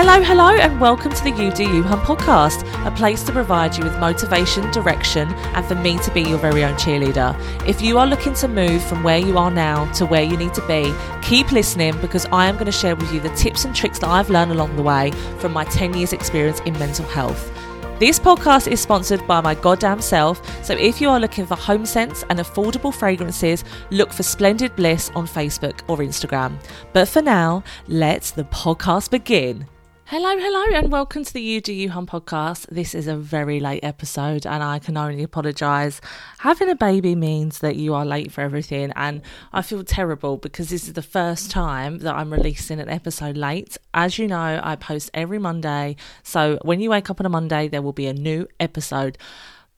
Hello, hello, and welcome to the You Do You Hun podcast, a place to provide you with motivation, direction, and for me to be your very own cheerleader. If you are looking to move from where you are now to where you need to be, keep listening because I am going to share with you the tips and tricks that I've learned along the way from my 10 years' experience in mental health. This podcast is sponsored by my goddamn self, so if you are looking for home scents and affordable fragrances, look for Splendid Bliss on Facebook or Instagram. But for now, let the podcast begin. Hello, hello, and welcome to the You Hun podcast. This is a very late episode, and I can only apologise. Having a baby means that you are late for everything, and I feel terrible because this is the first time that I'm releasing an episode late. As you know, I post every Monday, so when you wake up on a Monday, there will be a new episode.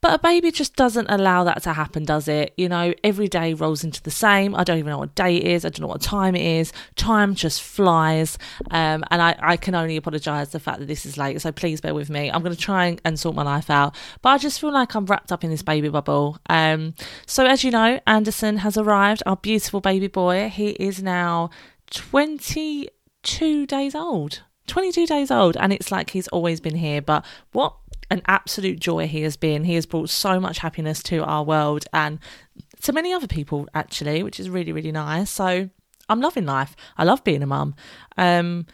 But a baby just doesn't allow that to happen, does it? You know, every day rolls into the same. I don't even know what day it is. I don't know what time it is. Time just flies. Um, and I, I can only apologise the fact that this is late. So please bear with me. I'm going to try and, and, sort my life out. But I just feel like I'm wrapped up in this baby bubble. Um, so as you know, Anderson has arrived, our beautiful baby boy. He is now 22 days old. 22 days old and it's like he's always been here but what an absolute joy he has been. He has brought so much happiness to our world and to many other people, actually, which is really, really nice. So I'm loving life. I love being a mum. Um,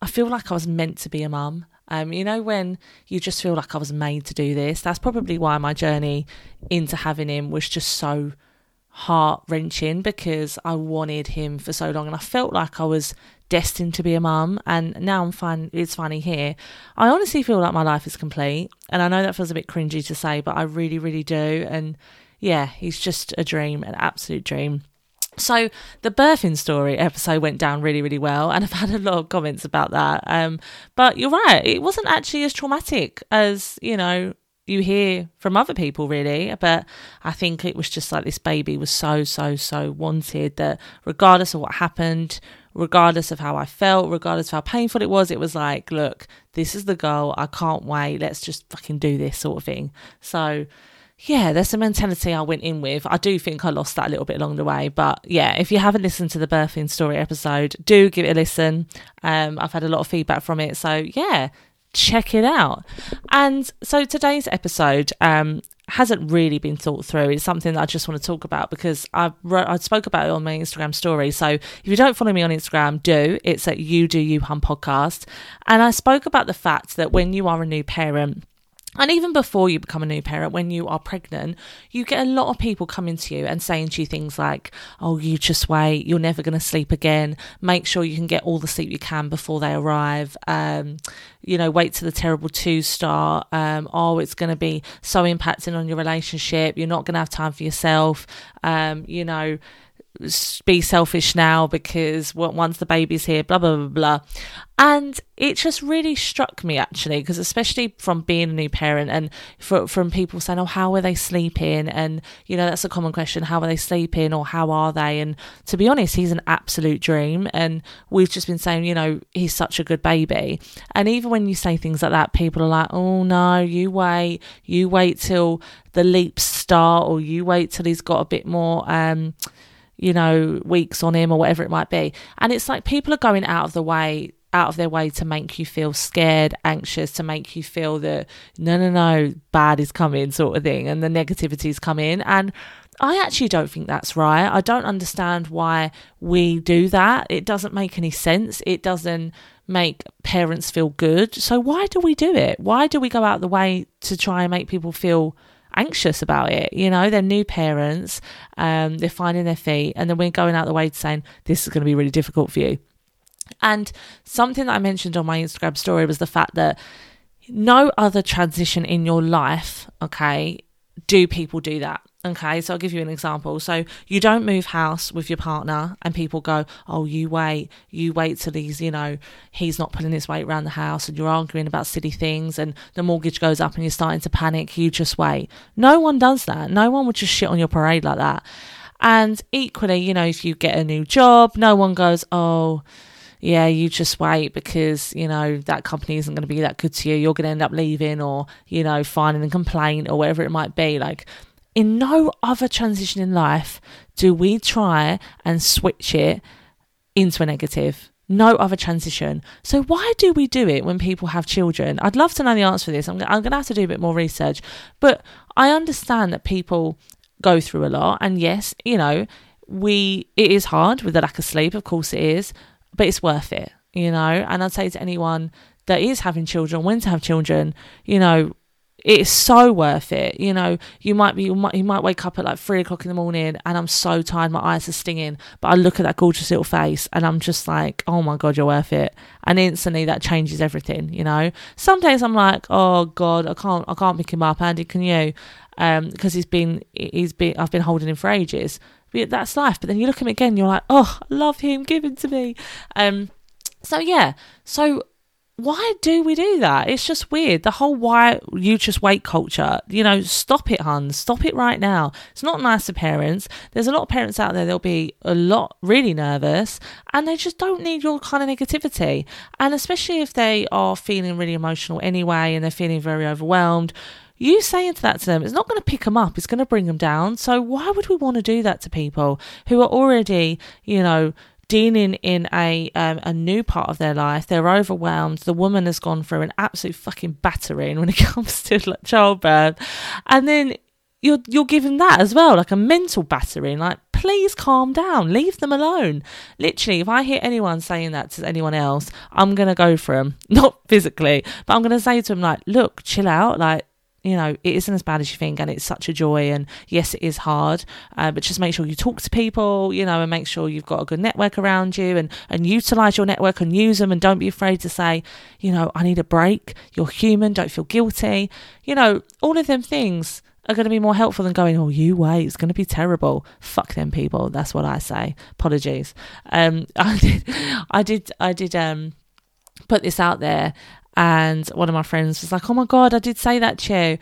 I feel like I was meant to be a mum. Um, you know, when you just feel like I was made to do this, that's probably why my journey into having him was just so heart wrenching because I wanted him for so long and I felt like I was destined to be a mum and now I'm fine it's funny here. I honestly feel like my life is complete and I know that feels a bit cringy to say but I really really do and yeah, he's just a dream, an absolute dream. So the birthing story episode went down really, really well, and I've had a lot of comments about that. Um, but you're right, it wasn't actually as traumatic as you know you hear from other people really but i think it was just like this baby was so so so wanted that regardless of what happened regardless of how i felt regardless of how painful it was it was like look this is the goal i can't wait let's just fucking do this sort of thing so yeah, there's a mentality I went in with. I do think I lost that a little bit along the way. But yeah, if you haven't listened to the birthing story episode, do give it a listen. Um, I've had a lot of feedback from it. So yeah, check it out. And so today's episode um, hasn't really been thought through. It's something that I just want to talk about because I wrote, I spoke about it on my Instagram story. So if you don't follow me on Instagram, do. It's at You Do You Hun Podcast. And I spoke about the fact that when you are a new parent, and even before you become a new parent, when you are pregnant, you get a lot of people coming to you and saying to you things like, Oh, you just wait, you're never going to sleep again. Make sure you can get all the sleep you can before they arrive. Um, you know, wait till the terrible two start. Um, oh, it's going to be so impacting on your relationship. You're not going to have time for yourself. Um, you know, be selfish now because once the baby's here, blah, blah, blah, blah. And it just really struck me actually, because especially from being a new parent and for, from people saying, oh, how are they sleeping? And, you know, that's a common question. How are they sleeping or how are they? And to be honest, he's an absolute dream. And we've just been saying, you know, he's such a good baby. And even when you say things like that, people are like, oh, no, you wait, you wait till the leaps start or you wait till he's got a bit more, um, you know, weeks on him or whatever it might be. And it's like people are going out of the way out of their way to make you feel scared, anxious, to make you feel that no, no, no, bad is coming, sort of thing, and the negativity is coming. And I actually don't think that's right. I don't understand why we do that. It doesn't make any sense. It doesn't make parents feel good. So why do we do it? Why do we go out of the way to try and make people feel anxious about it. You know, they're new parents, um, they're finding their feet, and then we're going out the way to saying this is going to be really difficult for you. And something that I mentioned on my Instagram story was the fact that no other transition in your life, okay, do people do that? Okay, so I'll give you an example. So you don't move house with your partner, and people go, "Oh, you wait, you wait till he's, you know, he's not putting his weight around the house," and you're arguing about silly things, and the mortgage goes up, and you're starting to panic. You just wait. No one does that. No one would just shit on your parade like that. And equally, you know, if you get a new job, no one goes, "Oh." yeah, you just wait because, you know, that company isn't going to be that good to you. You're going to end up leaving or, you know, finding a complaint or whatever it might be. Like, in no other transition in life do we try and switch it into a negative. no other transition. So why do we do it when people have children? I'd love to know the answer to this. I'm, I'm going to have to do a bit more research, but I understand that people go through a lot, and yes, you know, we it is hard with the lack of sleep. Of course, it is, but it's worth it. You know, and I'd say to anyone that is having children, when to have children, you know, it's so worth it. You know, you might be, you might, you might wake up at like three o'clock in the morning and I'm so tired, my eyes are stinging, but I look at that gorgeous little face and I'm just like, oh my God, you're worth it. And instantly that changes everything, you know. Some days I'm like, oh God, I can't, I can't pick him up. Andy, can you? Um, because he's been, he's been, I've been holding him for ages. But that's life. But then you look at him again, you're like, oh, I love him, give him to me. Um, so yeah, so why do we do that? It's just weird. The whole why you just wait culture. You know, stop it, hun. Stop it right now. It's not nice to parents. There's a lot of parents out there. They'll be a lot really nervous, and they just don't need your kind of negativity. And especially if they are feeling really emotional anyway, and they're feeling very overwhelmed. You saying that to them, it's not going to pick them up. It's going to bring them down. So why would we want to do that to people who are already, you know, dealing in a um, a new part of their life. They're overwhelmed. The woman has gone through an absolute fucking battering when it comes to like, childbirth, and then you're you're giving that as well, like a mental battering. Like, please calm down, leave them alone. Literally, if I hear anyone saying that to anyone else, I'm gonna go for them, not physically, but I'm gonna say to them like, look, chill out, like you know, it isn't as bad as you think, and it's such a joy. And yes, it is hard, uh, but just make sure you talk to people, you know, and make sure you've got a good network around you, and and utilize your network and use them, and don't be afraid to say, you know, I need a break. You're human. Don't feel guilty. You know, all of them things are going to be more helpful than going, oh, you wait, it's going to be terrible. Fuck them people. That's what I say. Apologies. Um, I did, I did, I did, um, put this out there and one of my friends was like, "Oh my god, I did say that to you."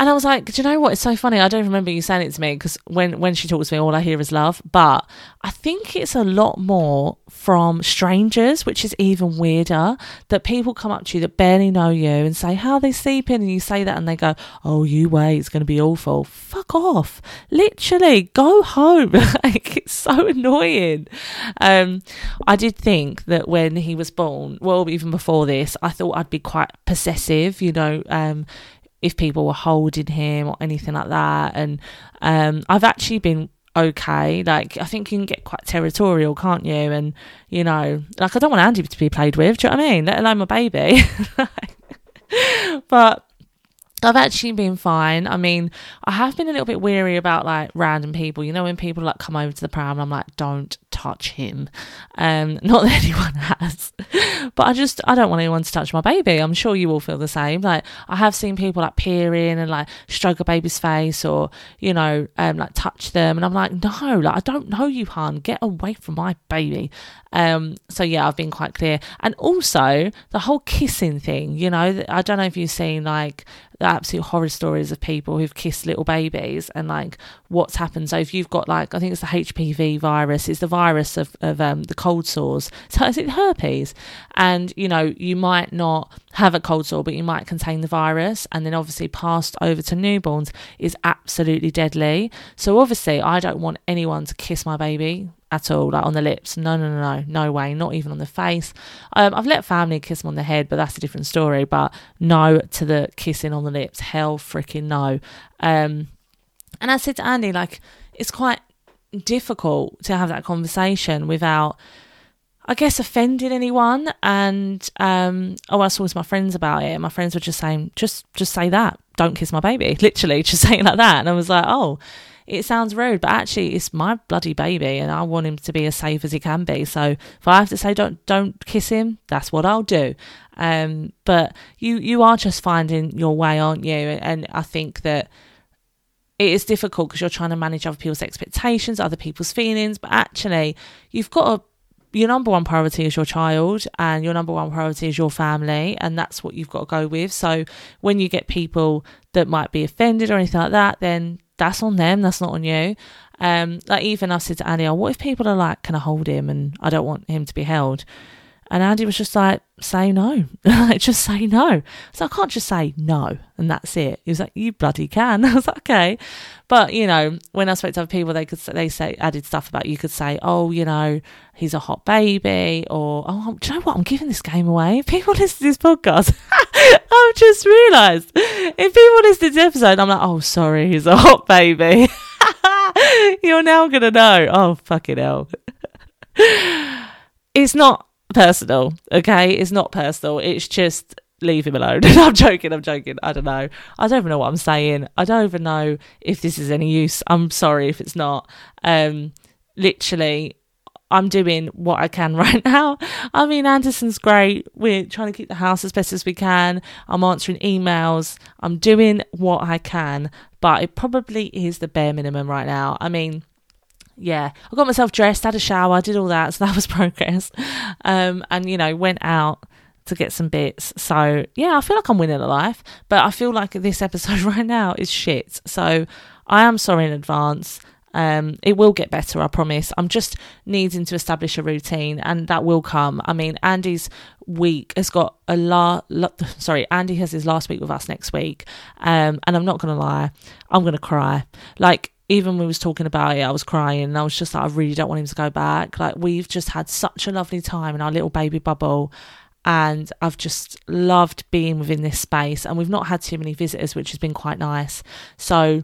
And I was like, do you know what? It's so funny. I don't remember you saying it to me because when, when she talks to me, all I hear is love. But I think it's a lot more from strangers, which is even weirder. That people come up to you that barely know you and say, How are they sleeping? And you say that and they go, Oh, you wait, it's going to be awful. Fuck off. Literally, go home. like, it's so annoying. Um, I did think that when he was born, well, even before this, I thought I'd be quite possessive, you know. Um, if people were holding him or anything like that. And um, I've actually been okay. Like, I think you can get quite territorial, can't you? And, you know, like, I don't want Andy to be played with, do you know what I mean? Let alone my baby. but I've actually been fine. I mean, I have been a little bit weary about like random people. You know, when people like come over to the pram, I'm like, don't touch him. Um, not that anyone has, but I just I don't want anyone to touch my baby. I'm sure you all feel the same. Like I have seen people like peer in and like stroke a baby's face or you know um like touch them, and I'm like, no, like I don't know you, hon. Get away from my baby. Um, so yeah, I've been quite clear, and also the whole kissing thing. You know, I don't know if you've seen like the absolute horror stories of people who've kissed little babies and like what's happened. So if you've got like I think it's the HPV virus, it's the virus of, of um, the cold sores. So is it herpes? And you know, you might not have a cold sore, but you might contain the virus, and then obviously passed over to newborns is absolutely deadly. So obviously I don't want anyone to kiss my baby at all, like on the lips. No, no, no, no, no way. Not even on the face. Um, I've let family kiss them on the head, but that's a different story. But no to the kissing on the lips. Hell, freaking no. Um, and I said to Andy, like, it's quite difficult to have that conversation without. I guess offending anyone and um oh I was talking to my friends about it and my friends were just saying just just say that don't kiss my baby literally just saying like that and I was like oh it sounds rude, but actually it's my bloody baby and I want him to be as safe as he can be. So if I have to say don't don't kiss him, that's what I'll do. Um, but you you are just finding your way, aren't you? And I think that it is difficult because you're trying to manage other people's expectations, other people's feelings, but actually you've got your number one priority is your child and your number one priority is your family and that's what you've got to go with so when you get people that might be offended or anything like that then that's on them. That's not on you. Um, like even I said to Annie, oh, what if people are like, can I hold him? And I don't want him to be held. And Andy was just like, say no. like, just say no. So I can't just say no and that's it. He was like, you bloody can. I was like, okay. But, you know, when I spoke to other people, they could they say added stuff about you could say, oh, you know, he's a hot baby or, oh, do you know what? I'm giving this game away. If people listen to this podcast, I've just realised if people listen to this episode, I'm like, oh, sorry, he's a hot baby. You're now going to know. Oh, fucking hell. it's not personal, okay? It's not personal. It's just leave him alone. I'm joking, I'm joking. I don't know. I don't even know what I'm saying. I don't even know if this is any use. I'm sorry if it's not. Um literally I'm doing what I can right now. I mean, Anderson's great. We're trying to keep the house as best as we can. I'm answering emails. I'm doing what I can, but it probably is the bare minimum right now. I mean, yeah, I got myself dressed, had a shower, did all that, so that was progress. Um, and you know, went out to get some bits. So yeah, I feel like I'm winning a life, but I feel like this episode right now is shit. So I am sorry in advance. Um, it will get better, I promise. I'm just needing to establish a routine, and that will come. I mean, Andy's week has got a lot. La- sorry, Andy has his last week with us next week, um, and I'm not gonna lie, I'm gonna cry. Like even when we was talking about it, I was crying and I was just like, I really don't want him to go back. Like we've just had such a lovely time in our little baby bubble and I've just loved being within this space and we've not had too many visitors, which has been quite nice. So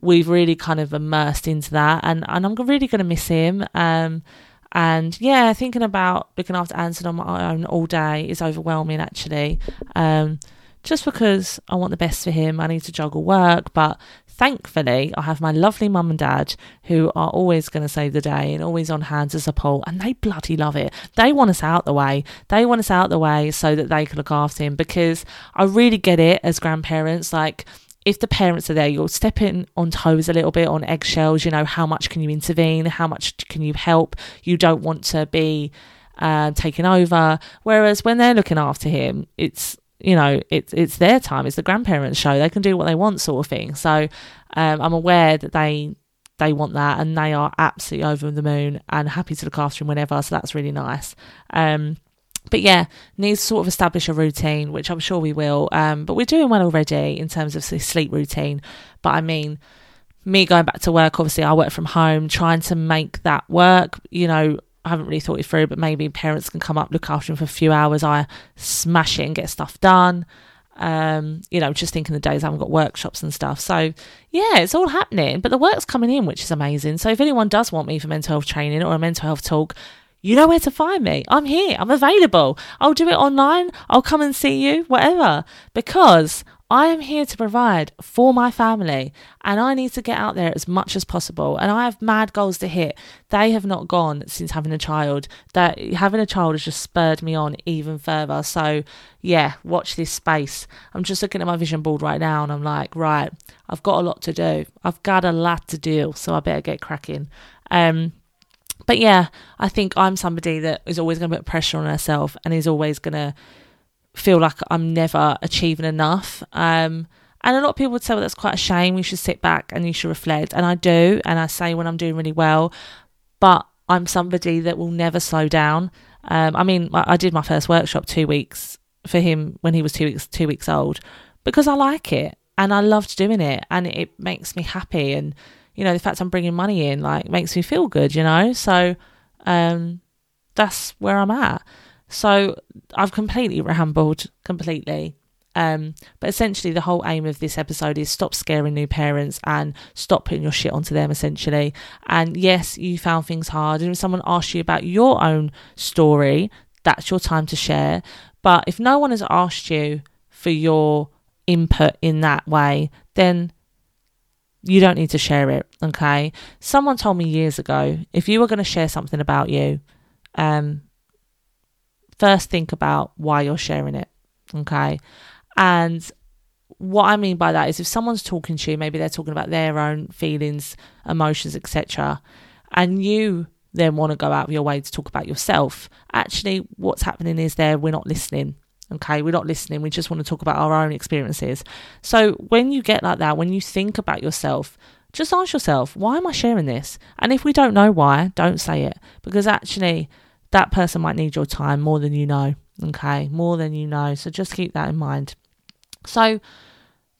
we've really kind of immersed into that and, and I'm really gonna miss him. Um and yeah, thinking about looking after Anson on my own all day is overwhelming actually. Um just because I want the best for him. I need to juggle work, but thankfully, I have my lovely mum and dad who are always going to save the day and always on hand to support, and they bloody love it. They want us out the way. They want us out the way so that they can look after him because I really get it as grandparents. Like, if the parents are there, you're stepping on toes a little bit on eggshells. You know, how much can you intervene? How much can you help? You don't want to be uh, taken over. Whereas when they're looking after him, it's you know, it's it's their time. It's the grandparents' show. They can do what they want, sort of thing. So um, I'm aware that they they want that, and they are absolutely over the moon and happy to look after him whenever. So that's really nice. Um, but yeah, needs to sort of establish a routine, which I'm sure we will. Um, but we're doing well already in terms of sleep routine. But I mean, me going back to work, obviously, I work from home, trying to make that work. You know, I haven't really thought it through, but maybe parents can come up, look after him for a few hours. I smash it and get stuff done. Um, you know, just thinking the days I haven't got workshops and stuff. So yeah, it's all happening, but the work's coming in, which is amazing. So if anyone does want me for mental health training or a mental health talk, you know where to find me. I'm here. I'm available. I'll do it online. I'll come and see you, whatever, because I am here to provide for my family and I need to get out there as much as possible. And I have mad goals to hit. They have not gone since having a child. That having a child has just spurred me on even further. So yeah, watch this space. I'm just looking at my vision board right now and I'm like, right, I've got a lot to do. I've got a lot to do, so I better get cracking. Um but yeah, I think I'm somebody that is always going to put pressure on herself and is always going to feel like I'm never achieving enough. Um, and a lot of people would say, well, that's quite a shame. You should sit back and you should reflect. And I do. And I say when I'm doing really well, but I'm somebody that will never slow down. Um, I mean, I did my first workshop two weeks for him when he was two weeks two weeks old because I like it and I loved doing it and it makes me happy and you know the fact I'm bringing money in like makes me feel good, you know. So um, that's where I'm at. So I've completely rambled completely. Um, but essentially, the whole aim of this episode is stop scaring new parents and stop putting your shit onto them, essentially. And yes, you found things hard. And if someone asks you about your own story, that's your time to share. But if no one has asked you for your input in that way, then you don't need to share it. Okay. Someone told me years ago if you were going to share something about you, um, first think about why you're sharing it. Okay. And what I mean by that is if someone's talking to you, maybe they're talking about their own feelings, emotions, etc., and you then want to go out of your way to talk about yourself, actually, what's happening is there we're not listening. Okay, we're not listening. We just want to talk about our own experiences. So when you get like that, when you think about yourself, just ask yourself, why am I sharing this? And if we don't know why, don't say it because actually that person might need your time more than you know. Okay, more than you know. So just keep that in mind. So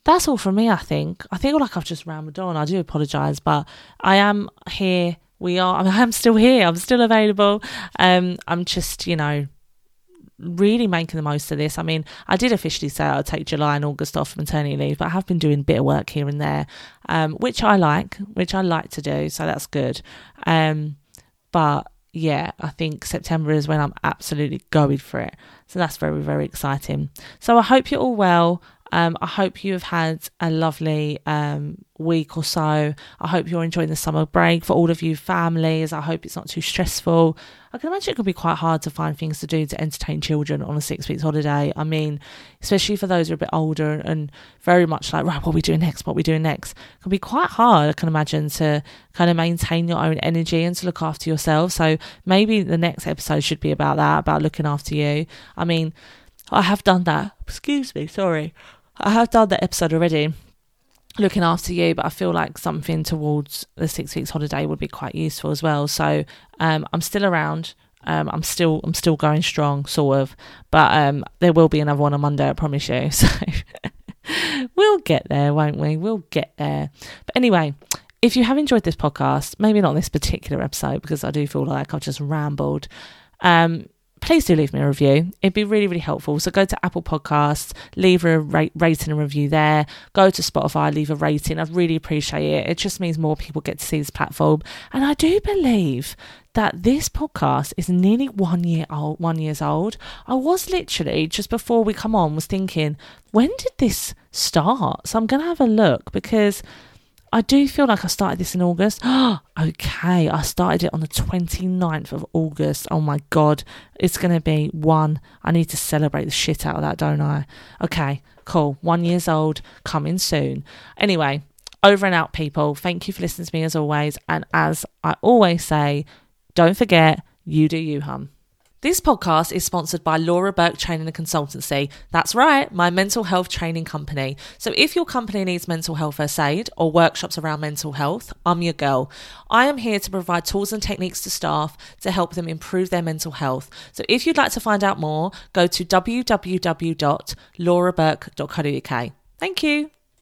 that's all from me, I think. I feel like I've just rambled on. I do apologise, but I am here. We are, I am still here. I'm still available. Um, I'm just, you know, really making the most of this. I mean, I did officially say I'll take July and August off maternity leave, but I have been doing a bit of work here and there, um, which I like, which I like to do. So that's good. Um, but yeah, I think September is when I'm absolutely going for it. So that's very, very exciting. So I hope you're all well. Um, I hope you have had a lovely um, week or so. I hope you're enjoying the summer break for all of you families. I hope it's not too stressful. I can imagine it could be quite hard to find things to do to entertain children on a six weeks holiday. I mean, especially for those who are a bit older and very much like, right, what are we doing next? What are we doing next? It can be quite hard, I can imagine, to kind of maintain your own energy and to look after yourself. So maybe the next episode should be about that, about looking after you. I mean, I have done that. Excuse me, sorry. I have done that episode already, looking after you, but I feel like something towards the six weeks holiday would be quite useful as well. So um, I'm still around. Um, I'm still I'm still going strong, sort of, but um, there will be another one on Monday. I promise you. So we'll get there, won't we? We'll get there. But anyway, if you have enjoyed this podcast, maybe not this particular episode because I do feel like I've just rambled. Um, please do leave me a review. It'd be really, really helpful. So go to Apple Podcasts, leave a rating and review there. Go to Spotify, leave a rating. I'd really appreciate it. It just means more people get to see this platform. And I do believe that this podcast is nearly one year old, one years old. I was literally just before we come on was thinking, when did this start? So I'm gonna have a look because I do feel like I started this in August. okay, I started it on the 29th of August. Oh my god, it's going to be one. I need to celebrate the shit out of that, don't I? Okay, cool. One years old, coming soon. Anyway, over and out, people. Thank you for listening to me as always. And as I always say, don't forget, you do you, hun. This podcast is sponsored by Laura Burke Training and Consultancy. That's right, my mental health training company. So if your company needs mental health first aid or workshops around mental health, I'm your girl. I am here to provide tools and techniques to staff to help them improve their mental health. So if you'd like to find out more, go to www.lauraburke.co.uk. Thank you.